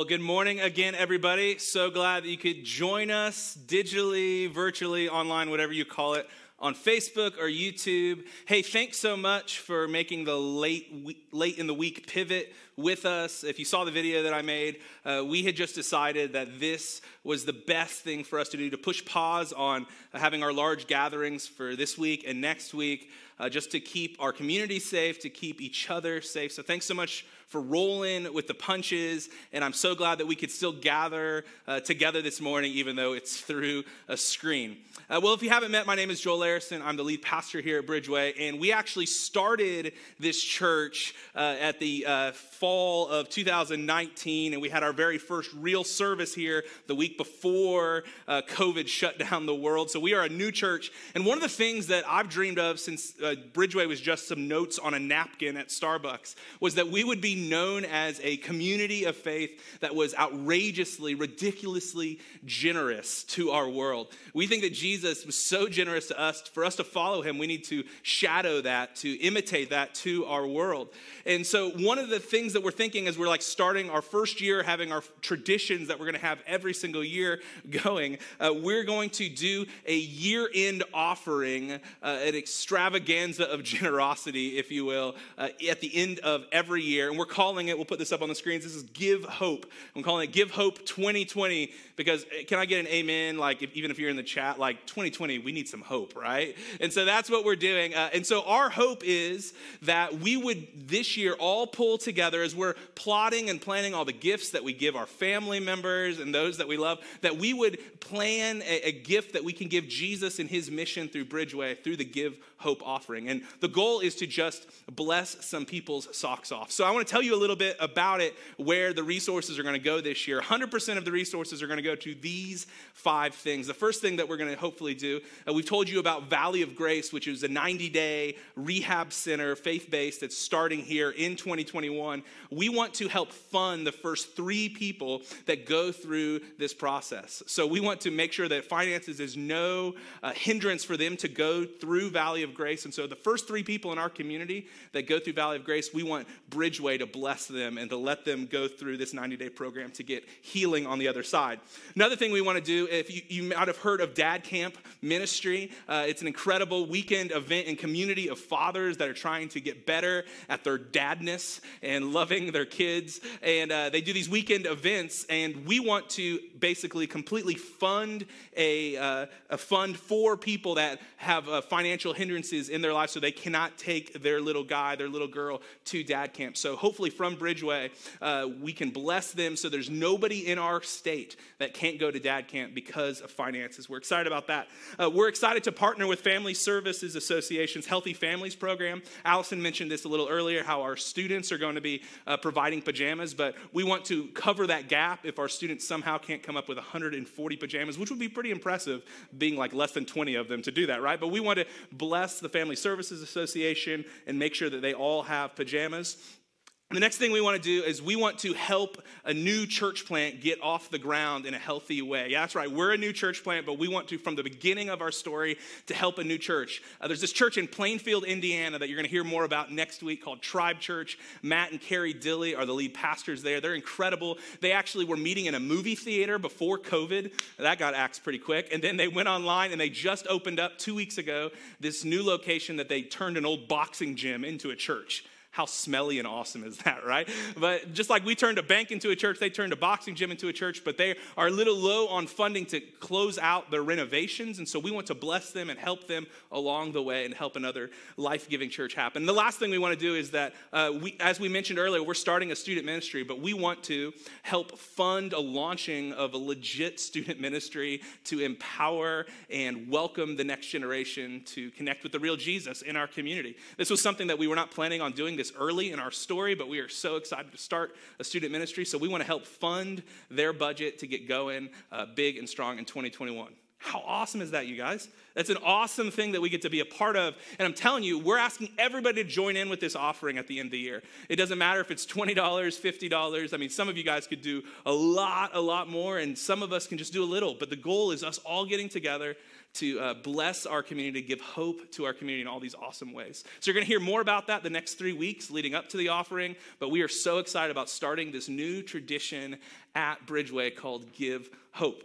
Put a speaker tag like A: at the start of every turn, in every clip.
A: Well, good morning again, everybody. So glad that you could join us digitally, virtually, online, whatever you call it, on Facebook or YouTube. Hey, thanks so much for making the late late in the week pivot with us. If you saw the video that I made, uh, we had just decided that this was the best thing for us to do to push pause on having our large gatherings for this week and next week, uh, just to keep our community safe, to keep each other safe. So, thanks so much for rolling with the punches. And I'm so glad that we could still gather uh, together this morning, even though it's through a screen. Uh, well, if you haven't met, my name is Joel Larison. I'm the lead pastor here at Bridgeway. And we actually started this church uh, at the uh, fall of 2019. And we had our very first real service here the week before uh, COVID shut down the world. So we are a new church. And one of the things that I've dreamed of since uh, Bridgeway was just some notes on a napkin at Starbucks was that we would be known as a community of faith that was outrageously, ridiculously generous to our world. We think that Jesus was so generous to us, for us to follow him, we need to shadow that, to imitate that to our world. And so, one of the things that we're thinking as we're like starting our first year, having our traditions that we're going to have every single year going, uh, we're going to do a year end offering, uh, an extravaganza of generosity, if you will, uh, at the end of every year. And we're calling it, we'll put this up on the screens, this is Give Hope. I'm calling it Give Hope 2020 because eh, can I get an amen? Like, if, even if you're in the chat, like 2020, we need some hope, right? And so that's what we're doing. Uh, and so our hope is that we would this year all pull together as we're plotting and planning all the gifts that we give our family members and those that we love, that we would plan a, a gift that we can give Jesus and his mission through Bridgeway, through the Give Hope offering. And the goal is to just bless some people's socks off. So I want to tell you a little bit about it, where the resources are going to go this year. 100% of the resources are going to go to these five things. The first thing that we're going to hopefully do, uh, we've told you about Valley of Grace, which is a 90 day rehab center, faith based, that's starting here in 2021. We want to help fund the first three people that go through this process. So we want to make sure that finances is no uh, hindrance for them to go through Valley of Grace. And so the first three people in our community that go through Valley of Grace, we want Bridgeway to bless them and to let them go through this 90 day program to get healing on the other side. Another thing we want to do, if you, you might have heard of Dad Camp Ministry, uh, it's an incredible weekend event and community of fathers that are trying to get better at their dadness and loving their kids. And uh, they do these weekend events, and we want to basically completely fund a, uh, a fund for people that have financial hindrances in their life so they cannot take their little guy, their little girl to dad camp. So hopefully from Bridgeway, uh, we can bless them so there's nobody in our state that can't go to dad camp because of finances. We're excited about that. Uh, we're excited to partner with Family Services Association's Healthy Families Program. Allison mentioned this a little earlier, how our students are going to be uh, providing pajamas, but we want to cover that gap if our students somehow can't come up with 140 pajamas, which would be pretty impressive, being like less than 20 of them to do that, right? But we want to bless the Family Services Association and make sure that they all have pajamas. The next thing we want to do is we want to help a new church plant get off the ground in a healthy way. Yeah, that's right. We're a new church plant, but we want to, from the beginning of our story, to help a new church. Uh, there's this church in Plainfield, Indiana, that you're going to hear more about next week called Tribe Church. Matt and Carrie Dilly are the lead pastors there. They're incredible. They actually were meeting in a movie theater before COVID. That got axed pretty quick. And then they went online and they just opened up two weeks ago this new location that they turned an old boxing gym into a church. How smelly and awesome is that, right? But just like we turned a bank into a church, they turned a boxing gym into a church, but they are a little low on funding to close out their renovations. And so we want to bless them and help them along the way and help another life giving church happen. And the last thing we want to do is that, uh, we, as we mentioned earlier, we're starting a student ministry, but we want to help fund a launching of a legit student ministry to empower and welcome the next generation to connect with the real Jesus in our community. This was something that we were not planning on doing this early in our story, but we are so excited to start a student ministry. So we want to help fund their budget to get going uh, big and strong in 2021. How awesome is that, you guys? That's an awesome thing that we get to be a part of. And I'm telling you, we're asking everybody to join in with this offering at the end of the year. It doesn't matter if it's $20, $50. I mean, some of you guys could do a lot, a lot more, and some of us can just do a little. But the goal is us all getting together to uh, bless our community, give hope to our community in all these awesome ways. So, you're going to hear more about that the next three weeks leading up to the offering. But we are so excited about starting this new tradition at Bridgeway called Give Hope.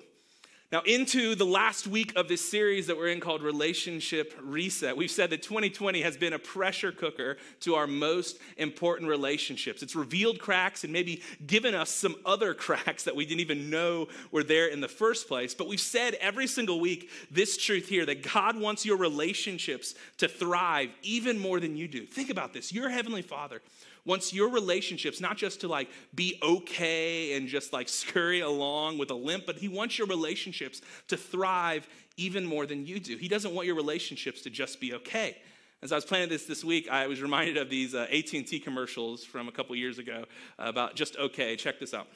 A: Now, into the last week of this series that we're in called Relationship Reset, we've said that 2020 has been a pressure cooker to our most important relationships. It's revealed cracks and maybe given us some other cracks that we didn't even know were there in the first place. But we've said every single week this truth here that God wants your relationships to thrive even more than you do. Think about this your Heavenly Father wants your relationships not just to like be okay and just like scurry along with a limp, but he wants your relationships to thrive even more than you do. He doesn't want your relationships to just be okay. As I was planning this this week, I was reminded of these uh, AT&T commercials from a couple years ago about just okay. Check this out.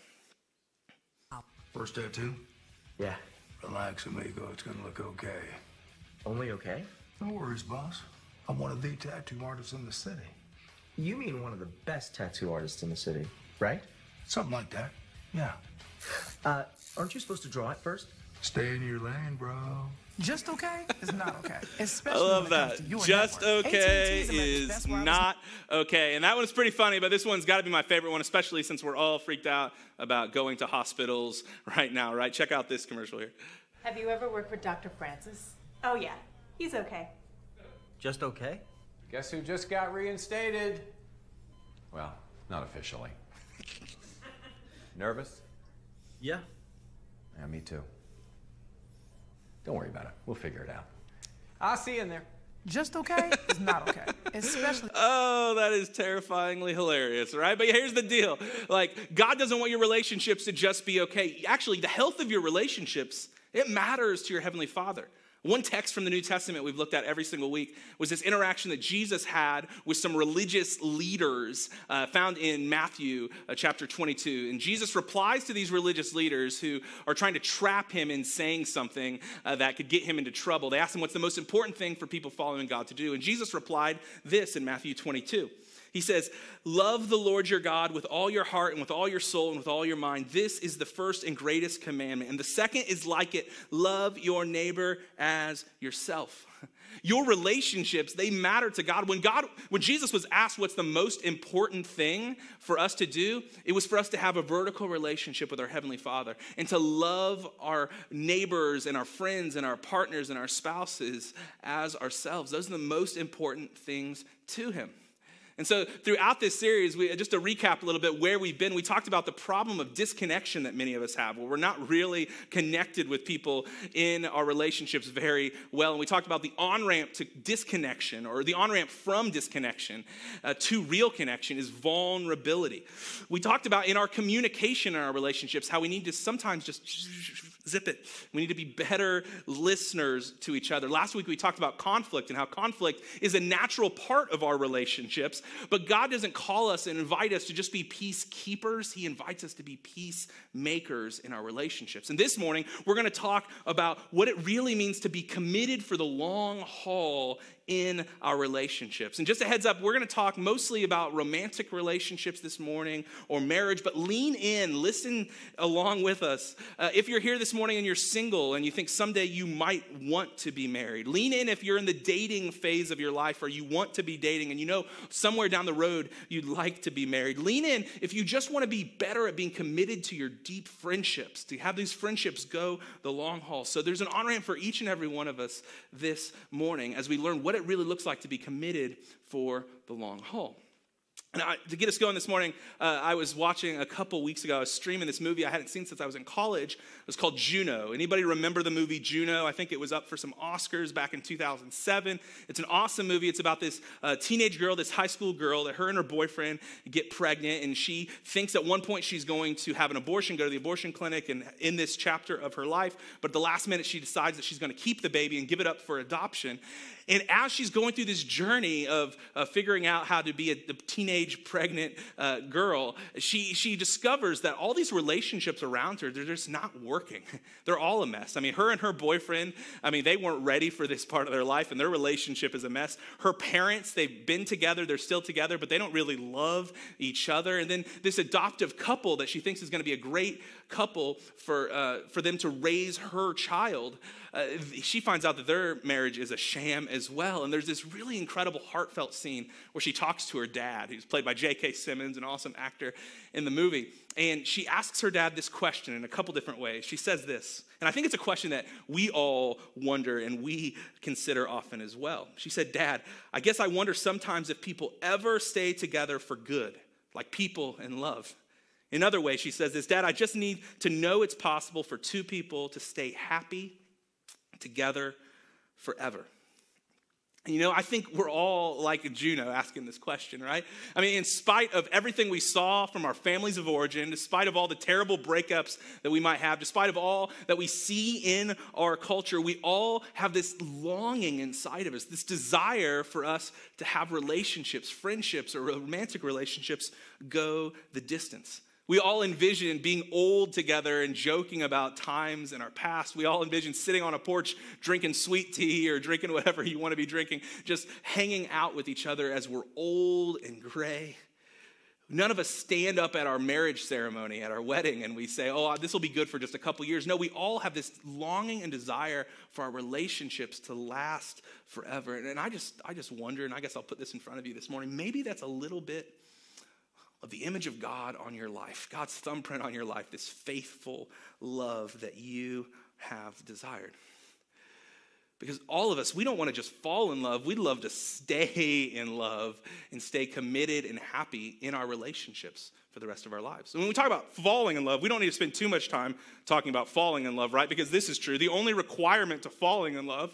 B: First tattoo?
C: Yeah.
B: Relax, amigo. It's gonna look okay.
C: Only okay?
B: No worries, boss. I'm one of the tattoo artists in the city.
C: You mean one of the best tattoo artists in the city, right?
B: Something like that. Yeah.
C: Uh, aren't you supposed to draw it first?
B: Stay in your lane, bro.
D: Just okay is not okay.
A: I
D: Especially
A: love
D: when it comes
A: that.
D: to your
A: Just
D: network.
A: okay
D: AT&T
A: is
D: best wireless
A: not okay. And that one's pretty funny, but this one's got to be my favorite one, especially since we're all freaked out about going to hospitals right now, right? Check out this commercial here.
E: Have you ever worked with Dr. Francis? Oh, yeah. He's okay.
C: Just okay?
F: Guess who just got reinstated? Well, not officially. Nervous?
C: Yeah.
F: Yeah, me too. Don't worry about it. We'll figure it out. I'll see you in there.
D: Just okay is not okay. Especially
A: Oh, that is terrifyingly hilarious, right? But here's the deal like, God doesn't want your relationships to just be okay. Actually, the health of your relationships, it matters to your Heavenly Father. One text from the New Testament we've looked at every single week was this interaction that Jesus had with some religious leaders uh, found in Matthew uh, chapter 22. And Jesus replies to these religious leaders who are trying to trap him in saying something uh, that could get him into trouble. They asked him, What's the most important thing for people following God to do? And Jesus replied this in Matthew 22. He says, Love the Lord your God with all your heart and with all your soul and with all your mind. This is the first and greatest commandment. And the second is like it love your neighbor as yourself. Your relationships, they matter to God. When God, when Jesus was asked what's the most important thing for us to do, it was for us to have a vertical relationship with our Heavenly Father and to love our neighbors and our friends and our partners and our spouses as ourselves. Those are the most important things to Him. And so, throughout this series, we, just to recap a little bit where we've been, we talked about the problem of disconnection that many of us have, where we're not really connected with people in our relationships very well. And we talked about the on ramp to disconnection, or the on ramp from disconnection uh, to real connection is vulnerability. We talked about in our communication in our relationships how we need to sometimes just zip it. We need to be better listeners to each other. Last week we talked about conflict and how conflict is a natural part of our relationships, but God doesn't call us and invite us to just be peacekeepers. He invites us to be peacemakers in our relationships. And this morning we're going to talk about what it really means to be committed for the long haul in our relationships. And just a heads up, we're going to talk mostly about romantic relationships this morning or marriage, but lean in, listen along with us. Uh, if you're here this morning and you're single and you think someday you might want to be married, lean in if you're in the dating phase of your life or you want to be dating and you know somewhere down the road you'd like to be married. Lean in if you just want to be better at being committed to your deep friendships, to have these friendships go the long haul. So there's an on ramp for each and every one of us this morning as we learn what it really looks like to be committed for the long haul. And I, to get us going this morning, uh, I was watching a couple weeks ago. I was streaming this movie I hadn't seen since I was in college. It was called Juno. Anybody remember the movie Juno? I think it was up for some Oscars back in 2007. It's an awesome movie. It's about this uh, teenage girl, this high school girl, that her and her boyfriend get pregnant, and she thinks at one point she's going to have an abortion, go to the abortion clinic, and in this chapter of her life. But at the last minute, she decides that she's going to keep the baby and give it up for adoption. And as she's going through this journey of uh, figuring out how to be a, a teenage pregnant uh, girl, she, she discovers that all these relationships around her, they're just not working. They're all a mess. I mean, her and her boyfriend, I mean, they weren't ready for this part of their life, and their relationship is a mess. Her parents, they've been together, they're still together, but they don't really love each other. And then this adoptive couple that she thinks is going to be a great couple for, uh, for them to raise her child, uh, she finds out that their marriage is a sham as well. And there's this really incredible, heartfelt scene where she talks to her dad, who's played by J.K. Simmons, an awesome actor in the movie. And she asks her dad this question in a couple different ways. She says this, and I think it's a question that we all wonder and we consider often as well. She said, Dad, I guess I wonder sometimes if people ever stay together for good, like people in love. In other ways, she says this Dad, I just need to know it's possible for two people to stay happy together forever. You know, I think we're all like Juno asking this question, right? I mean, in spite of everything we saw from our families of origin, despite of all the terrible breakups that we might have, despite of all that we see in our culture, we all have this longing inside of us, this desire for us to have relationships, friendships, or romantic relationships go the distance. We all envision being old together and joking about times in our past. We all envision sitting on a porch drinking sweet tea or drinking whatever you want to be drinking, just hanging out with each other as we're old and gray. None of us stand up at our marriage ceremony, at our wedding, and we say, oh, this will be good for just a couple years. No, we all have this longing and desire for our relationships to last forever. And I just, I just wonder, and I guess I'll put this in front of you this morning, maybe that's a little bit of the image of God on your life, God's thumbprint on your life, this faithful love that you have desired. Because all of us, we don't want to just fall in love. We'd love to stay in love and stay committed and happy in our relationships for the rest of our lives. And when we talk about falling in love, we don't need to spend too much time talking about falling in love, right? Because this is true. The only requirement to falling in love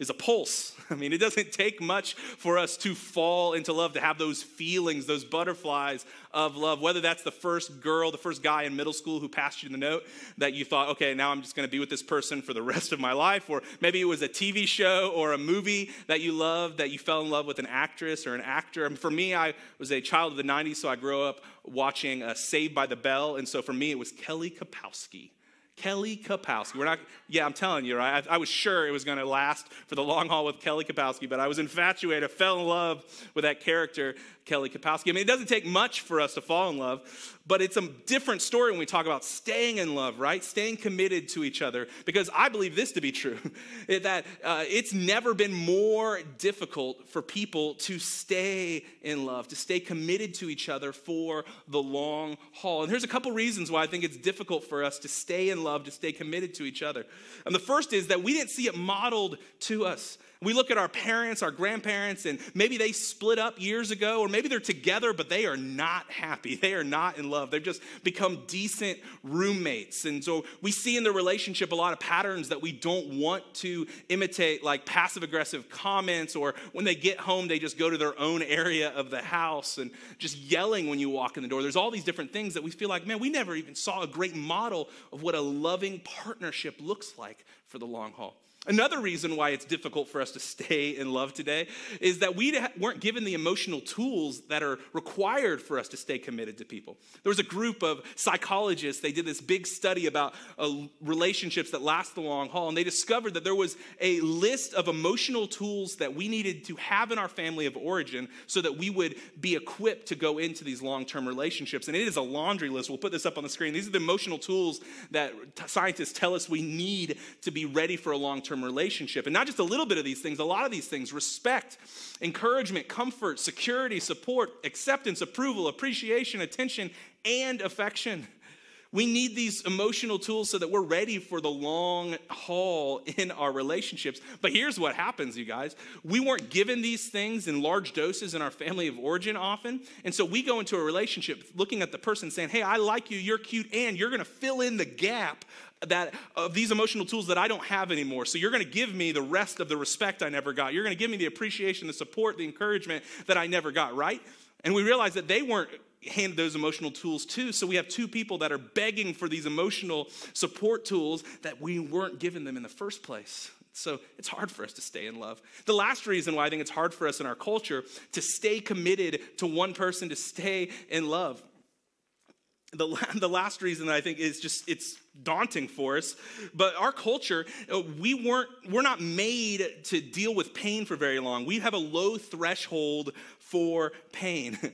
A: is a pulse. I mean, it doesn't take much for us to fall into love, to have those feelings, those butterflies of love, whether that's the first girl, the first guy in middle school who passed you the note that you thought, okay, now I'm just going to be with this person for the rest of my life, or maybe it was a TV show or a movie that you loved that you fell in love with an actress or an actor. And for me, I was a child of the 90s, so I grew up watching uh, Saved by the Bell, and so for me, it was Kelly Kapowski. Kelly Kapowski. We're not, yeah, I'm telling you, right? I, I was sure it was going to last for the long haul with Kelly Kapowski, but I was infatuated. I fell in love with that character, Kelly Kapowski. I mean, it doesn't take much for us to fall in love, but it's a different story when we talk about staying in love, right? Staying committed to each other. Because I believe this to be true that uh, it's never been more difficult for people to stay in love, to stay committed to each other for the long haul. And here's a couple reasons why I think it's difficult for us to stay in love, to stay committed to each other. And the first is that we didn't see it modeled to us. We look at our parents, our grandparents, and maybe they split up years ago, or maybe they're together, but they are not happy. They are not in love. They've just become decent roommates. And so we see in the relationship a lot of patterns that we don't want to imitate, like passive aggressive comments, or when they get home, they just go to their own area of the house and just yelling when you walk in the door. There's all these different things that we feel like, man, we never even saw a great model of what a loving partnership looks like for the long haul. Another reason why it's difficult for us to stay in love today is that we weren't given the emotional tools that are required for us to stay committed to people. There was a group of psychologists, they did this big study about uh, relationships that last the long haul, and they discovered that there was a list of emotional tools that we needed to have in our family of origin so that we would be equipped to go into these long term relationships. And it is a laundry list. We'll put this up on the screen. These are the emotional tools that scientists tell us we need to be ready for a long term relationship. And not just a little bit of these things, a lot of these things respect, encouragement, comfort, security, support, acceptance, approval, appreciation, attention, and affection. We need these emotional tools so that we're ready for the long haul in our relationships. But here's what happens, you guys. We weren't given these things in large doses in our family of origin often. And so we go into a relationship looking at the person saying, Hey, I like you, you're cute, and you're going to fill in the gap that of these emotional tools that I don't have anymore. So you're going to give me the rest of the respect I never got. You're going to give me the appreciation, the support, the encouragement that I never got, right? And we realize that they weren't handed those emotional tools too. So we have two people that are begging for these emotional support tools that we weren't given them in the first place. So it's hard for us to stay in love. The last reason why I think it's hard for us in our culture to stay committed to one person, to stay in love. The, the last reason that I think is just it's daunting for us, but our culture, uh, we weren't, we're not made to deal with pain for very long. We have a low threshold for pain.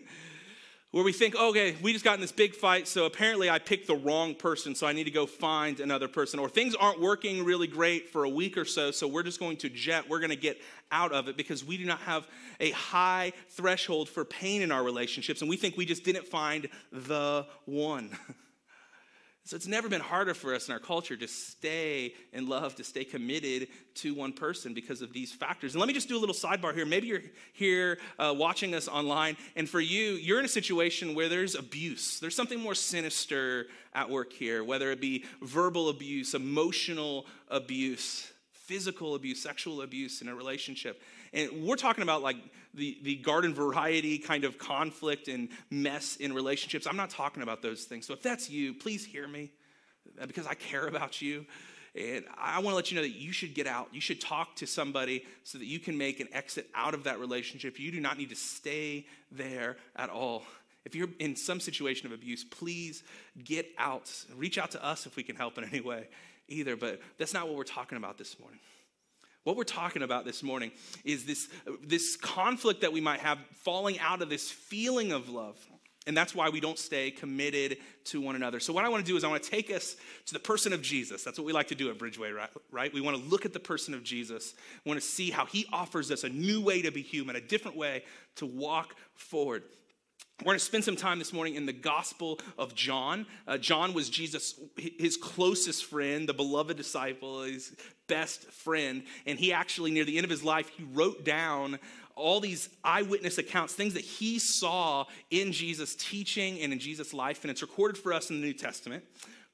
A: where we think, okay, we just got in this big fight, so apparently I picked the wrong person, so I need to go find another person. Or things aren't working really great for a week or so, so we're just going to jet, we're going to get out of it because we do not have a high threshold for pain in our relationships, and we think we just didn't find the one. So it's never been harder for us in our culture to stay in love, to stay committed to one person because of these factors. And let me just do a little sidebar here. Maybe you're here uh, watching us online, and for you, you're in a situation where there's abuse. There's something more sinister at work here, whether it be verbal abuse, emotional abuse, physical abuse, sexual abuse in a relationship. And we're talking about like the, the garden variety kind of conflict and mess in relationships. I'm not talking about those things. So if that's you, please hear me uh, because I care about you. And I want to let you know that you should get out. You should talk to somebody so that you can make an exit out of that relationship. You do not need to stay there at all. If you're in some situation of abuse, please get out. Reach out to us if we can help in any way either. But that's not what we're talking about this morning. What we're talking about this morning is this, this conflict that we might have falling out of this feeling of love. And that's why we don't stay committed to one another. So, what I want to do is, I want to take us to the person of Jesus. That's what we like to do at Bridgeway, right? We want to look at the person of Jesus. We want to see how he offers us a new way to be human, a different way to walk forward. We're going to spend some time this morning in the Gospel of John. Uh, John was Jesus, his closest friend, the beloved disciple, his best friend. And he actually, near the end of his life, he wrote down all these eyewitness accounts, things that he saw in Jesus' teaching and in Jesus' life. And it's recorded for us in the New Testament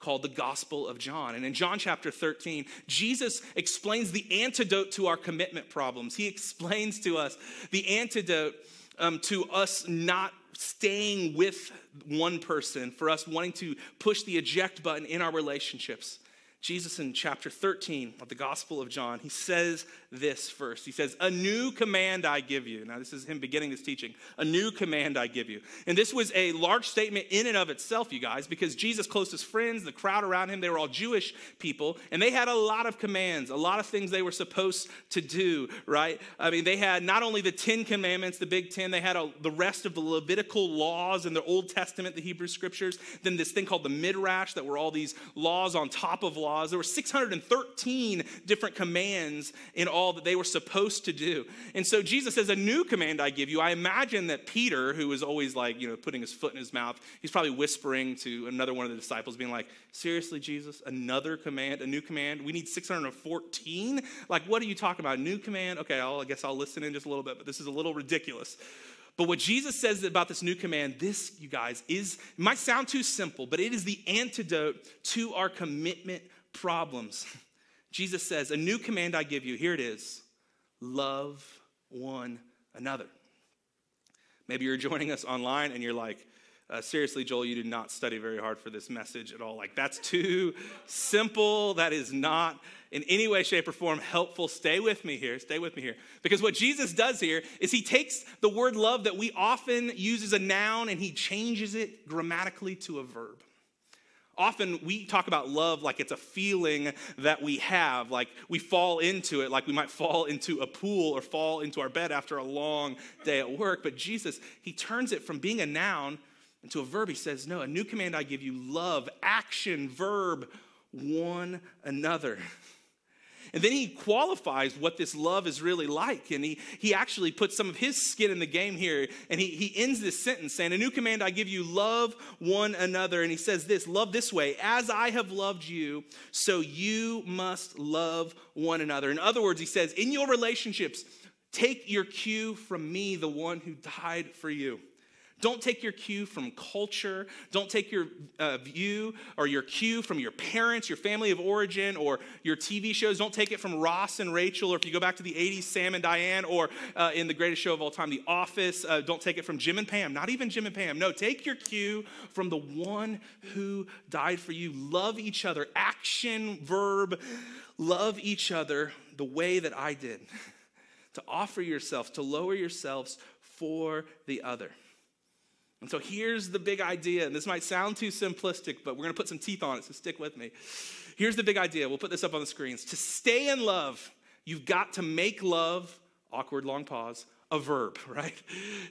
A: called the Gospel of John. And in John chapter 13, Jesus explains the antidote to our commitment problems. He explains to us the antidote um, to us not staying with one person, for us wanting to push the eject button in our relationships. Jesus in chapter 13 of the Gospel of John, he says this first. He says, A new command I give you. Now, this is him beginning this teaching. A new command I give you. And this was a large statement in and of itself, you guys, because Jesus' closest friends, the crowd around him, they were all Jewish people, and they had a lot of commands, a lot of things they were supposed to do, right? I mean, they had not only the Ten Commandments, the Big Ten, they had a, the rest of the Levitical laws in the Old Testament, the Hebrew scriptures, then this thing called the Midrash, that were all these laws on top of laws. There were 613 different commands in all that they were supposed to do. And so Jesus says, A new command I give you. I imagine that Peter, who was always like, you know, putting his foot in his mouth, he's probably whispering to another one of the disciples, being like, Seriously, Jesus, another command, a new command? We need 614? Like, what are you talking about? A new command? Okay, I'll, I guess I'll listen in just a little bit, but this is a little ridiculous. But what Jesus says about this new command, this, you guys, is might sound too simple, but it is the antidote to our commitment problems. Jesus says, A new command I give you, here it is love one another. Maybe you're joining us online and you're like, uh, seriously, Joel, you did not study very hard for this message at all. Like, that's too simple. That is not in any way, shape, or form helpful. Stay with me here. Stay with me here. Because what Jesus does here is he takes the word love that we often use as a noun and he changes it grammatically to a verb. Often we talk about love like it's a feeling that we have, like we fall into it, like we might fall into a pool or fall into our bed after a long day at work. But Jesus, he turns it from being a noun into a verb. He says, No, a new command I give you love, action, verb, one another. And then he qualifies what this love is really like. And he, he actually puts some of his skin in the game here. And he, he ends this sentence saying, A new command I give you, love one another. And he says this love this way, as I have loved you, so you must love one another. In other words, he says, In your relationships, take your cue from me, the one who died for you. Don't take your cue from culture. Don't take your uh, view or your cue from your parents, your family of origin, or your TV shows. Don't take it from Ross and Rachel, or if you go back to the 80s, Sam and Diane, or uh, in the greatest show of all time, The Office. Uh, don't take it from Jim and Pam, not even Jim and Pam. No, take your cue from the one who died for you. Love each other. Action, verb, love each other the way that I did, to offer yourselves, to lower yourselves for the other. And so here's the big idea, and this might sound too simplistic, but we're gonna put some teeth on it, so stick with me. Here's the big idea. We'll put this up on the screens. To stay in love, you've got to make love, awkward long pause, a verb, right?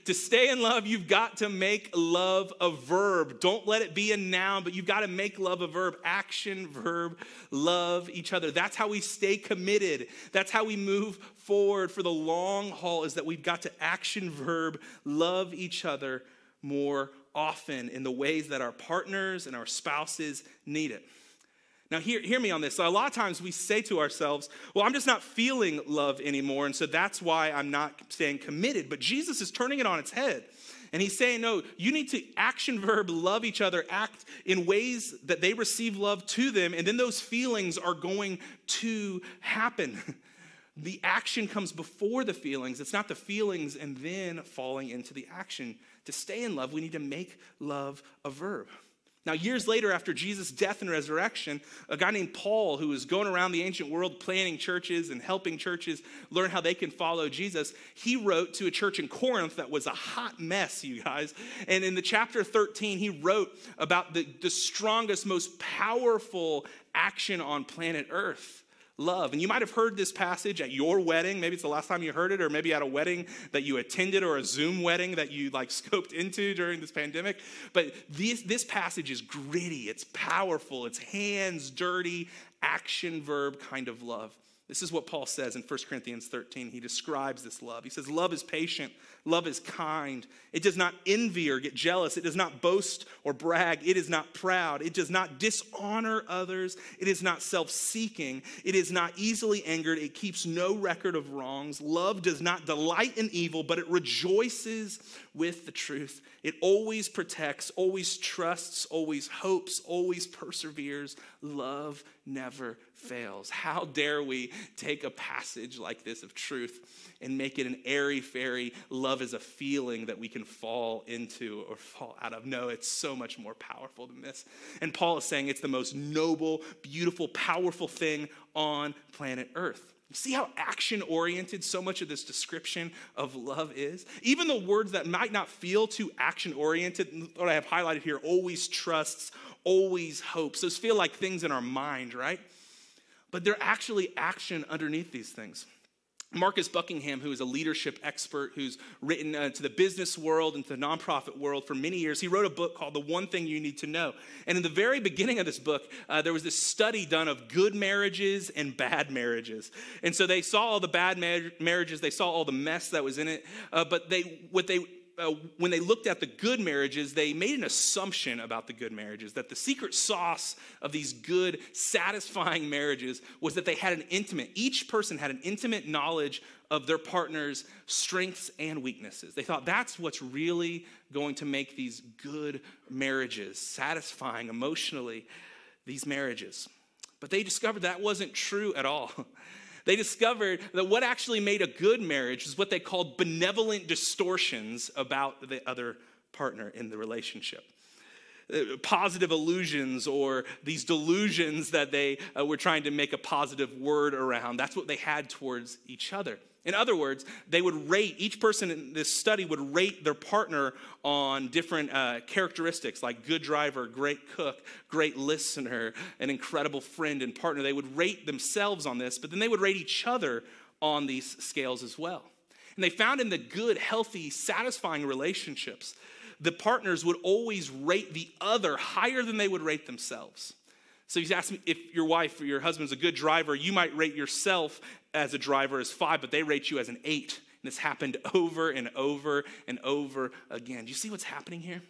A: To stay in love, you've got to make love a verb. Don't let it be a noun, but you've got to make love a verb. Action, verb, love each other. That's how we stay committed. That's how we move forward for the long haul, is that we've got to action, verb, love each other more often in the ways that our partners and our spouses need it. Now, hear, hear me on this. A lot of times we say to ourselves, well, I'm just not feeling love anymore, and so that's why I'm not staying committed. But Jesus is turning it on its head. And he's saying, no, you need to action verb love each other, act in ways that they receive love to them, and then those feelings are going to happen. the action comes before the feelings. It's not the feelings and then falling into the action. To stay in love, we need to make love a verb. Now, years later, after Jesus' death and resurrection, a guy named Paul, who was going around the ancient world planning churches and helping churches learn how they can follow Jesus, he wrote to a church in Corinth that was a hot mess, you guys. And in the chapter 13, he wrote about the, the strongest, most powerful action on planet Earth love. And you might have heard this passage at your wedding. Maybe it's the last time you heard it, or maybe at a wedding that you attended or a Zoom wedding that you like scoped into during this pandemic. But this, this passage is gritty, it's powerful, it's hands dirty, action verb kind of love. This is what Paul says in 1 Corinthians 13. He describes this love. He says, Love is patient, love is kind. It does not envy or get jealous. It does not boast or brag. It is not proud. It does not dishonor others. It is not self seeking. It is not easily angered. It keeps no record of wrongs. Love does not delight in evil, but it rejoices with the truth. It always protects, always trusts, always hopes, always perseveres. Love never fails. How dare we take a passage like this of truth and make it an airy fairy love is a feeling that we can fall into or fall out of? No, it's so much more powerful than this. And Paul is saying it's the most noble, beautiful, powerful thing on planet Earth. See how action oriented so much of this description of love is? Even the words that might not feel too action oriented, what I have highlighted here always trusts, always hopes. Those feel like things in our mind, right? But they're actually action underneath these things. Marcus Buckingham, who is a leadership expert who's written uh, to the business world and to the nonprofit world for many years, he wrote a book called The One Thing You Need to Know. And in the very beginning of this book, uh, there was this study done of good marriages and bad marriages. And so they saw all the bad mar- marriages, they saw all the mess that was in it, uh, but they, what they uh, when they looked at the good marriages, they made an assumption about the good marriages that the secret sauce of these good, satisfying marriages was that they had an intimate, each person had an intimate knowledge of their partner's strengths and weaknesses. They thought that's what's really going to make these good marriages satisfying emotionally, these marriages. But they discovered that wasn't true at all. They discovered that what actually made a good marriage is what they called benevolent distortions about the other partner in the relationship. Uh, positive illusions or these delusions that they uh, were trying to make a positive word around. That's what they had towards each other. In other words, they would rate, each person in this study would rate their partner on different uh, characteristics like good driver, great cook, great listener, an incredible friend and partner. They would rate themselves on this, but then they would rate each other on these scales as well. And they found in the good, healthy, satisfying relationships, the partners would always rate the other higher than they would rate themselves. So he's asked me if your wife or your husband's a good driver, you might rate yourself as a driver as five, but they rate you as an eight. And this happened over and over and over again. Do you see what's happening here?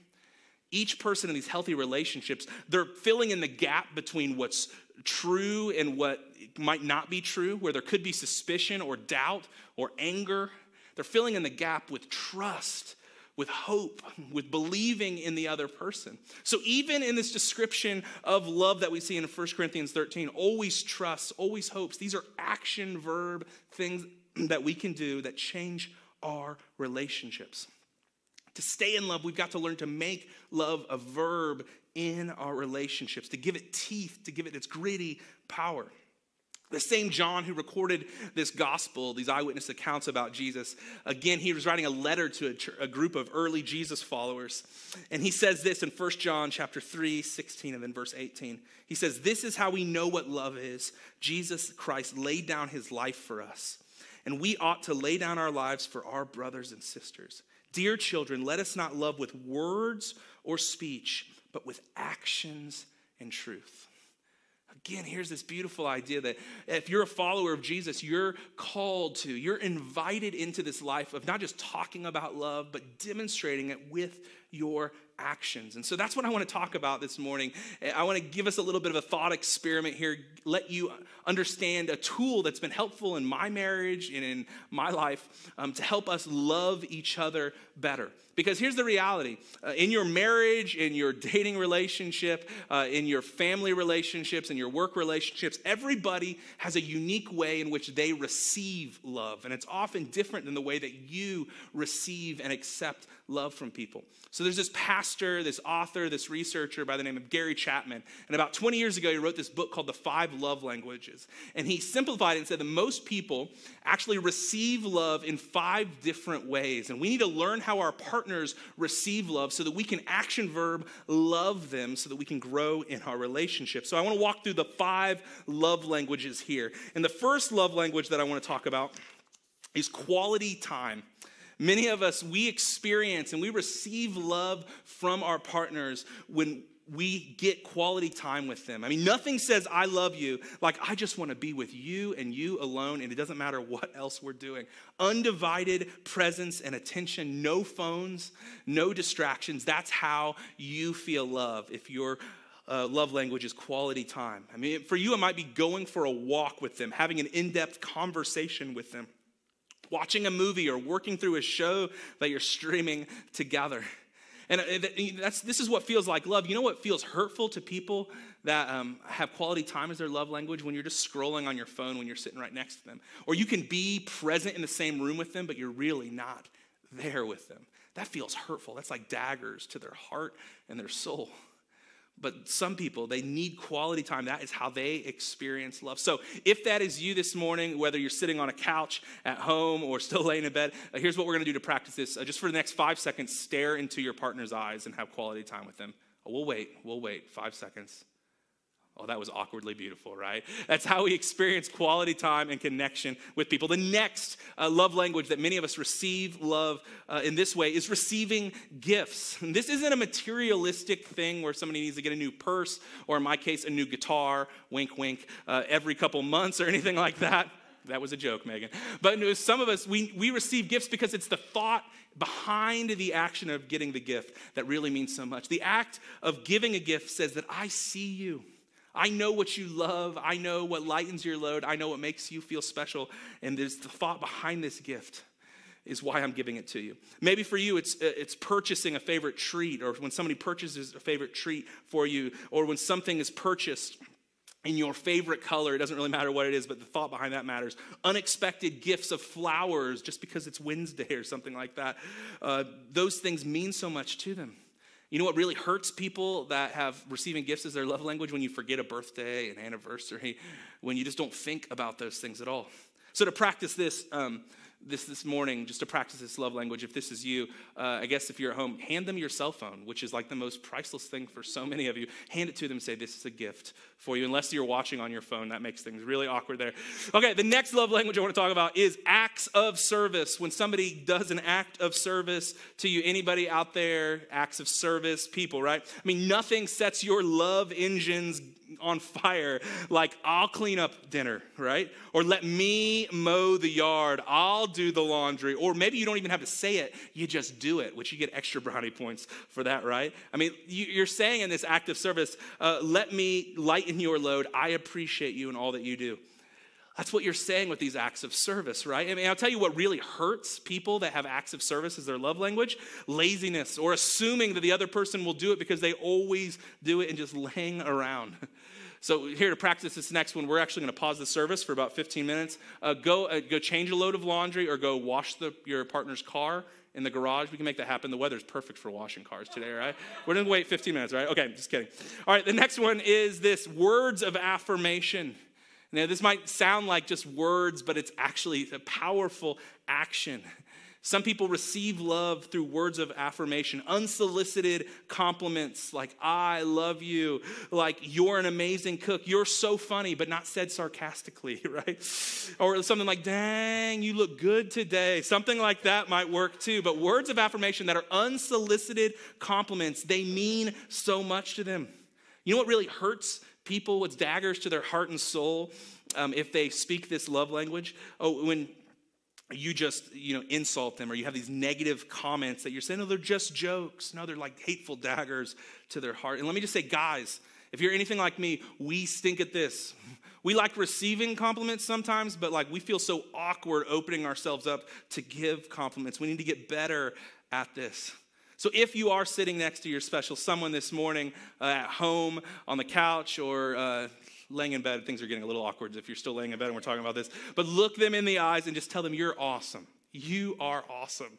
A: Each person in these healthy relationships, they're filling in the gap between what's true and what might not be true, where there could be suspicion or doubt or anger. They're filling in the gap with trust with hope, with believing in the other person. So, even in this description of love that we see in 1 Corinthians 13, always trusts, always hopes, these are action verb things that we can do that change our relationships. To stay in love, we've got to learn to make love a verb in our relationships, to give it teeth, to give it its gritty power. The same John who recorded this gospel, these eyewitness accounts about Jesus, again, he was writing a letter to a, a, group of early Jesus followers. And he says this in 1 John chapter 3, 16, and then verse 18. He says, This is how we know what love is. Jesus Christ laid down his life for us. And we ought to lay down our lives for our brothers and sisters. Dear children, let us not love with words or speech, but with actions and truth. Again, here's this beautiful idea that if you're a follower of Jesus, you're called to, you're invited into this life of not just talking about love, but demonstrating it with your actions. And so that's what I want to talk about this morning. I want to give us a little bit of a thought experiment here, let you understand a tool that's been helpful in my marriage and in my life um, to help us love each other better. Because here's the reality uh, in your marriage, in your dating relationship, uh, in your family relationships, in your work relationships, everybody has a unique way in which they receive love. And it's often different than the way that you receive and accept love from people. So there's this pastor, this author, this researcher by the name of Gary Chapman. And about 20 years ago, he wrote this book called The Five Love Languages. And he simplified it and said that most people actually receive love in five different ways. And we need to learn how our partners receive love so that we can action verb love them so that we can grow in our relationship. So I want to walk through the five love languages here. And the first love language that I want to talk about is quality time. Many of us, we experience and we receive love from our partners when we get quality time with them. I mean, nothing says, I love you, like, I just want to be with you and you alone, and it doesn't matter what else we're doing. Undivided presence and attention, no phones, no distractions. That's how you feel love if your uh, love language is quality time. I mean, for you, it might be going for a walk with them, having an in depth conversation with them watching a movie or working through a show that you're streaming together. And uh, that's, this is what feels like love. You know what feels hurtful to people that um, have quality time as their love language when you're just scrolling on your phone when you're sitting right next to them? Or you can be present in the same room with them, but you're really not there with them. That feels hurtful. That's like daggers to their heart and their soul. But some people, they need quality time. That is how they experience love. So, if that is you this morning, whether you're sitting on a couch at home or still laying in bed, uh, here's what we're going to do to practice this. Uh, just for the next five seconds, stare into your partner's eyes and have quality time with them. Uh, we'll wait. We'll wait. Five seconds. Oh, that was awkwardly beautiful, right? That's how we experience quality time and connection with people. The next uh, love language that many of us receive love uh, in this way is receiving gifts. And this isn't a materialistic thing where somebody needs to get a new purse, or in my case, a new guitar, wink, wink, uh, every couple months or anything like that. That was a joke, Megan. But some of us, we, we receive gifts because it's the thought behind the action of getting the gift that really means so much. The act of giving a gift says that I see you. I know what you love. I know what lightens your load. I know what makes you feel special. And there's the thought behind this gift is why I'm giving it to you. Maybe for you, it's, uh, it's purchasing a favorite treat, or when somebody purchases a favorite treat for you, or when something is purchased in your favorite color. It doesn't really matter what it is, but the thought behind that matters. Unexpected gifts of flowers just because it's Wednesday or something like that. Uh, those things mean so much to them. You know what really hurts people that have receiving gifts as their love language when you forget a birthday, an anniversary, when you just don't think about those things at all. So to practice this, um, this this morning just to practice this love language if this is you uh, i guess if you're at home hand them your cell phone which is like the most priceless thing for so many of you. Hand it to them say this is a gift for you unless you're watching on your phone. That makes things really awkward there. Okay the next love language i want to talk about is acts of service. When somebody does an act of service to you anybody out there acts of service people right? I mean nothing sets your love engines on fire, like, I'll clean up dinner, right? Or let me mow the yard, I'll do the laundry. Or maybe you don't even have to say it, you just do it, which you get extra brownie points for that, right? I mean, you're saying in this act of service, uh, let me lighten your load. I appreciate you and all that you do. That's what you're saying with these acts of service, right? I mean, I'll tell you what really hurts people that have acts of service as their love language laziness or assuming that the other person will do it because they always do it and just laying around. So, here to practice this next one, we're actually going to pause the service for about 15 minutes. Uh, go, uh, go change a load of laundry or go wash the, your partner's car in the garage. We can make that happen. The weather's perfect for washing cars today, right? We're going to wait 15 minutes, right? Okay, just kidding. All right, the next one is this words of affirmation. Now, this might sound like just words, but it's actually a powerful action. Some people receive love through words of affirmation, unsolicited compliments like, I love you, like, you're an amazing cook, you're so funny, but not said sarcastically, right? Or something like, dang, you look good today. Something like that might work too. But words of affirmation that are unsolicited compliments, they mean so much to them. You know what really hurts people? What's daggers to their heart and soul um, if they speak this love language? Oh, when you just you know insult them or you have these negative comments that you're saying no they're just jokes. No they're like hateful daggers to their heart. And let me just say guys if you're anything like me we stink at this. We like receiving compliments sometimes but like we feel so awkward opening ourselves up to give compliments. We need to get better at this. So if you are sitting next to your special someone this morning uh, at home on the couch or uh, laying in bed, things are getting a little awkward if you're still laying in bed and we're talking about this. But look them in the eyes and just tell them, You're awesome. You are awesome.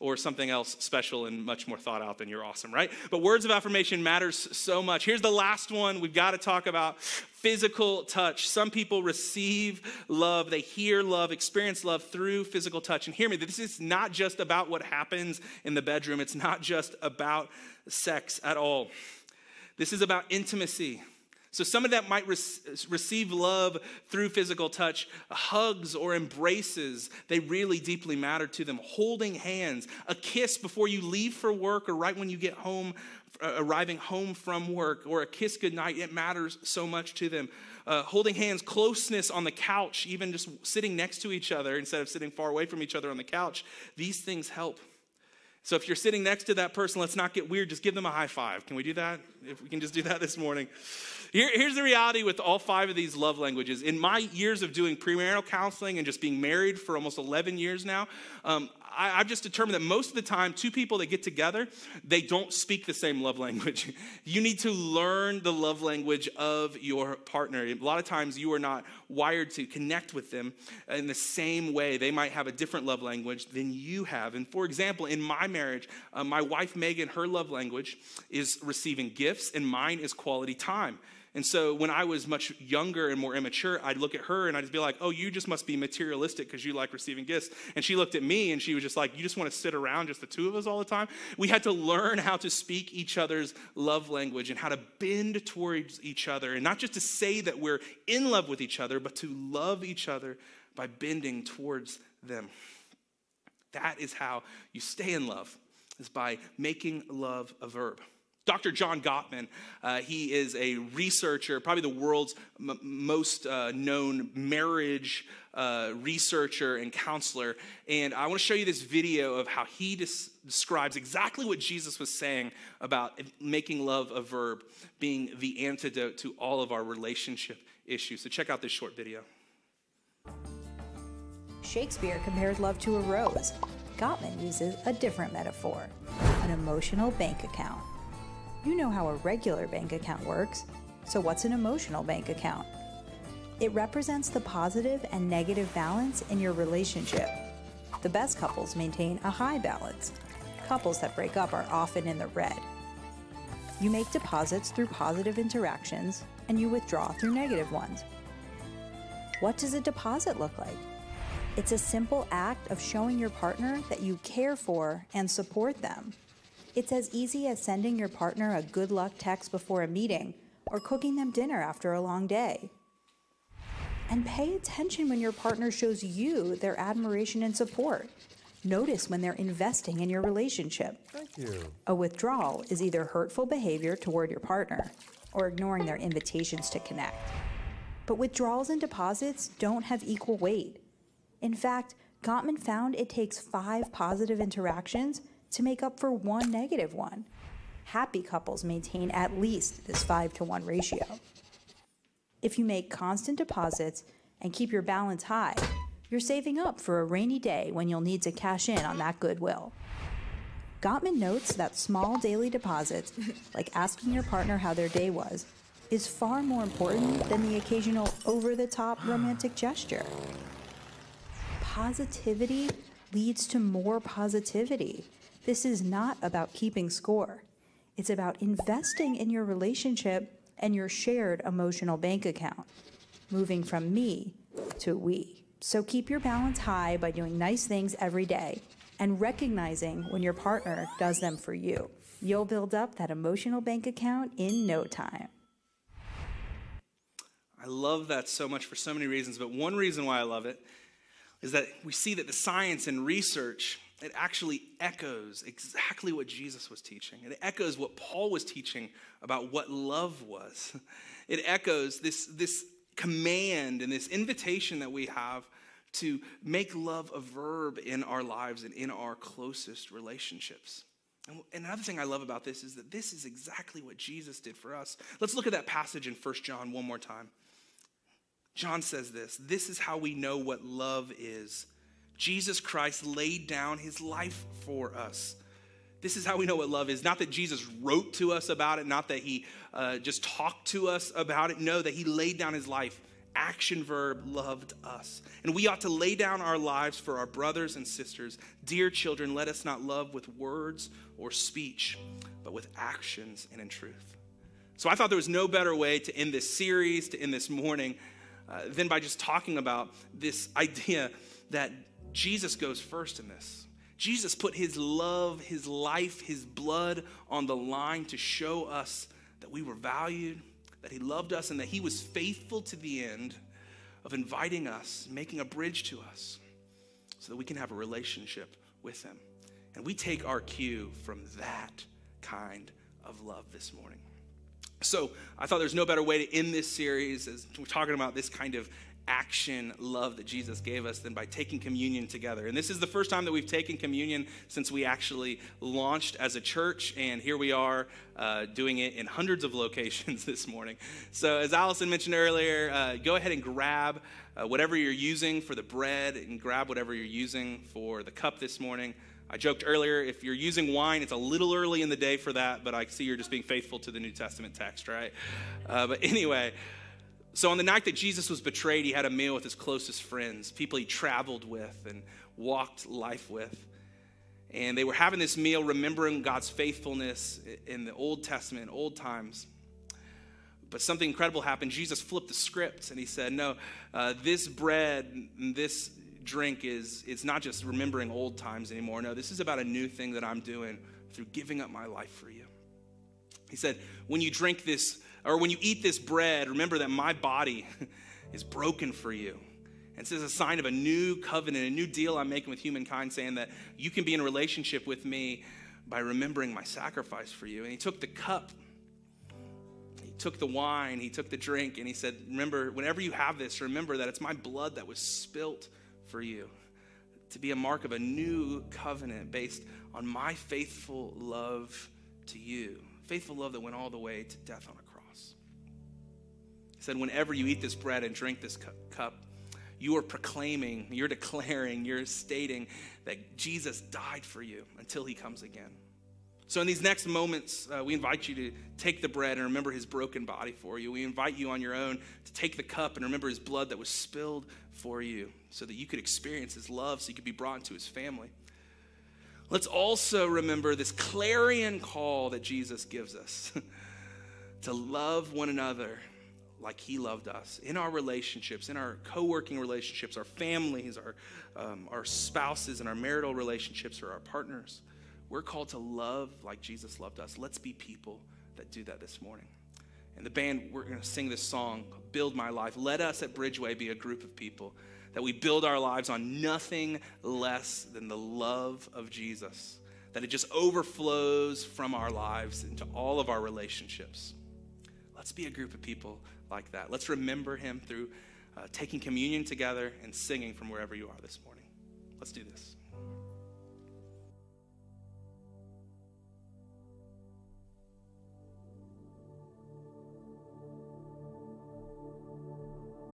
A: Or something else special and much more thought out than you're awesome, right? But words of affirmation matters so much. Here's the last one we've got to talk about physical touch. Some people receive love, they hear love, experience love through physical touch. And hear me, this is not just about what happens in the bedroom, it's not just about sex at all. This is about intimacy. So some of that might re- receive love through physical touch, hugs or embraces. They really deeply matter to them. Holding hands, a kiss before you leave for work or right when you get home, uh, arriving home from work, or a kiss goodnight. It matters so much to them. Uh, holding hands, closeness on the couch, even just sitting next to each other instead of sitting far away from each other on the couch. These things help. So if you're sitting next to that person, let's not get weird. Just give them a high five. Can we do that? If we can just do that this morning. Here, here's the reality with all five of these love languages. In my years of doing premarital counseling and just being married for almost 11 years now, um, I, have just determined that most of the time, two people that get together, they don't speak the same love language. you need to learn the love language of your partner. A lot of times, you are not wired to connect with them in the same way. They might have a different love language than you have. And for example, in my marriage, uh, my wife Megan, her love language is receiving gifts, and mine is quality time. And so when I was much younger and more immature, I'd look at her and I'd just be like, oh, you just must be materialistic because you like receiving gifts. And she looked at me and she was just like, you just want to sit around just the two of us all the time? We had to learn how to speak each other's love language and how to bend towards each other. And not just to say that we're in love with each other, but to love each other by bending towards them. That is how you stay in love, is by making love a verb. Dr. John Gottman, uh, he is a researcher, probably the world's m- most uh, known marriage uh, researcher and counselor. And I want to show you this video of how he des- describes exactly what Jesus was saying about making love a verb being the antidote to all of our relationship issues. So check out this short video.
G: Shakespeare compares love to a rose. Gottman uses a different metaphor an emotional bank account. You know how a regular bank account works, so what's an emotional bank account? It represents the positive and negative balance in your relationship. The best couples maintain a high balance. Couples that break up are often in the red. You make deposits through positive interactions, and you withdraw through negative ones. What does a deposit look like? It's a simple act of showing your partner that you care for and support them. It's as easy as sending your partner a good luck text before a meeting or cooking them dinner after a long day. And pay attention when your partner shows you their admiration and support. Notice when they're investing in your relationship.
F: Thank you.
G: A withdrawal is either hurtful behavior toward your partner or ignoring their invitations to connect. But withdrawals and deposits don't have equal weight. In fact, Gottman found it takes five positive interactions to make up for one negative one. Happy couples maintain at least this 5 to 1 ratio. If you make constant deposits and keep your balance high, you're saving up for a rainy day when you'll need to cash in on that goodwill. Gottman notes that small daily deposits, like asking your partner how their day was, is far more important than the occasional over the top romantic gesture. Positivity leads to more positivity. This is not about keeping score. It's about investing in your relationship and your shared emotional bank account. moving from me to we. So keep your balance high by doing nice things every day and recognizing when your partner does them for you. You'll build up that emotional bank account in no time.
A: I love that so much for so many reasons, but one reason why I love it is that we see that the science and research it actually echoes exactly what Jesus was teaching. It echoes what Paul was teaching about what love was. It echoes this, this command and this invitation that we have to make love a verb in our lives and in our closest relationships. And another thing I love about this is that this is exactly what Jesus did for us. Let's look at that passage in 1 John one more time. John says this This is how we know what love is. Jesus Christ laid down his life for us. This is how we know what love is. Not that Jesus wrote to us about it, not that he uh, just talked to us about it. No, that he laid down his life. Action verb, loved us. And we ought to lay down our lives for our brothers and sisters. Dear children, let us not love with words or speech, but with actions and in truth. So I thought there was no better way to end this series, to end this morning, uh, than by just talking about this idea that Jesus goes first in this. Jesus put his love, his life, his blood on the line to show us that we were valued, that he loved us, and that he was faithful to the end of inviting us, making a bridge to us, so that we can have a relationship with him. And we take our cue from that kind of love this morning. So I thought there's no better way to end this series as we're talking about this kind of action love that Jesus gave us than by taking communion together. And this is the first time that we've taken communion since we actually launched as a church. And here we are uh, doing it in hundreds of locations this morning. So, as Allison mentioned earlier, uh, go ahead and grab uh, whatever you're using for the bread and grab whatever you're using for the cup this morning. I joked earlier, if you're using wine, it's a little early in the day for that, but I see you're just being faithful to the New Testament text, right? Uh, but anyway, so, on the night that Jesus was betrayed, he had a meal with his closest friends, people he traveled with and walked life with. And they were having this meal, remembering God's faithfulness in the Old Testament, old times. But something incredible happened. Jesus flipped the script and he said, No, uh, this bread, this drink is it's not just remembering old times anymore. No, this is about a new thing that I'm doing through giving up my life for you. He said, When you drink this or when you eat this bread, remember that my body is broken for you. And this is a sign of a new covenant, a new deal I'm making with humankind, saying that you can be in relationship with me by remembering my sacrifice for you. And he took the cup, he took the wine, he took the drink, and he said, Remember, whenever you have this, remember that it's my blood that was spilt for you to be a mark of a new covenant based on my faithful love to you. Faithful love that went all the way to death on a said, Whenever you eat this bread and drink this cup, you are proclaiming, you're declaring, you're stating that Jesus died for you until he comes again. So, in these next moments, uh, we invite you to take the bread and remember his broken body for you. We invite you on your own to take the cup and remember his blood that was spilled for you so that you could experience his love, so you could be brought into his family. Let's also remember this clarion call that Jesus gives us to love one another like he loved us in our relationships, in our co working relationships, our families, our, um, our spouses, and our marital relationships or our partners. We're called to love like Jesus loved us. Let's be people that do that this morning. And the band, we're going to sing this song, Build My Life. Let us at Bridgeway be a group of people that we build our lives on nothing less than the love of Jesus, that it just overflows from our lives into all of our relationships. Let's be a group of people like that. Let's remember him through uh, taking communion together and singing from wherever you are this morning. Let's do this.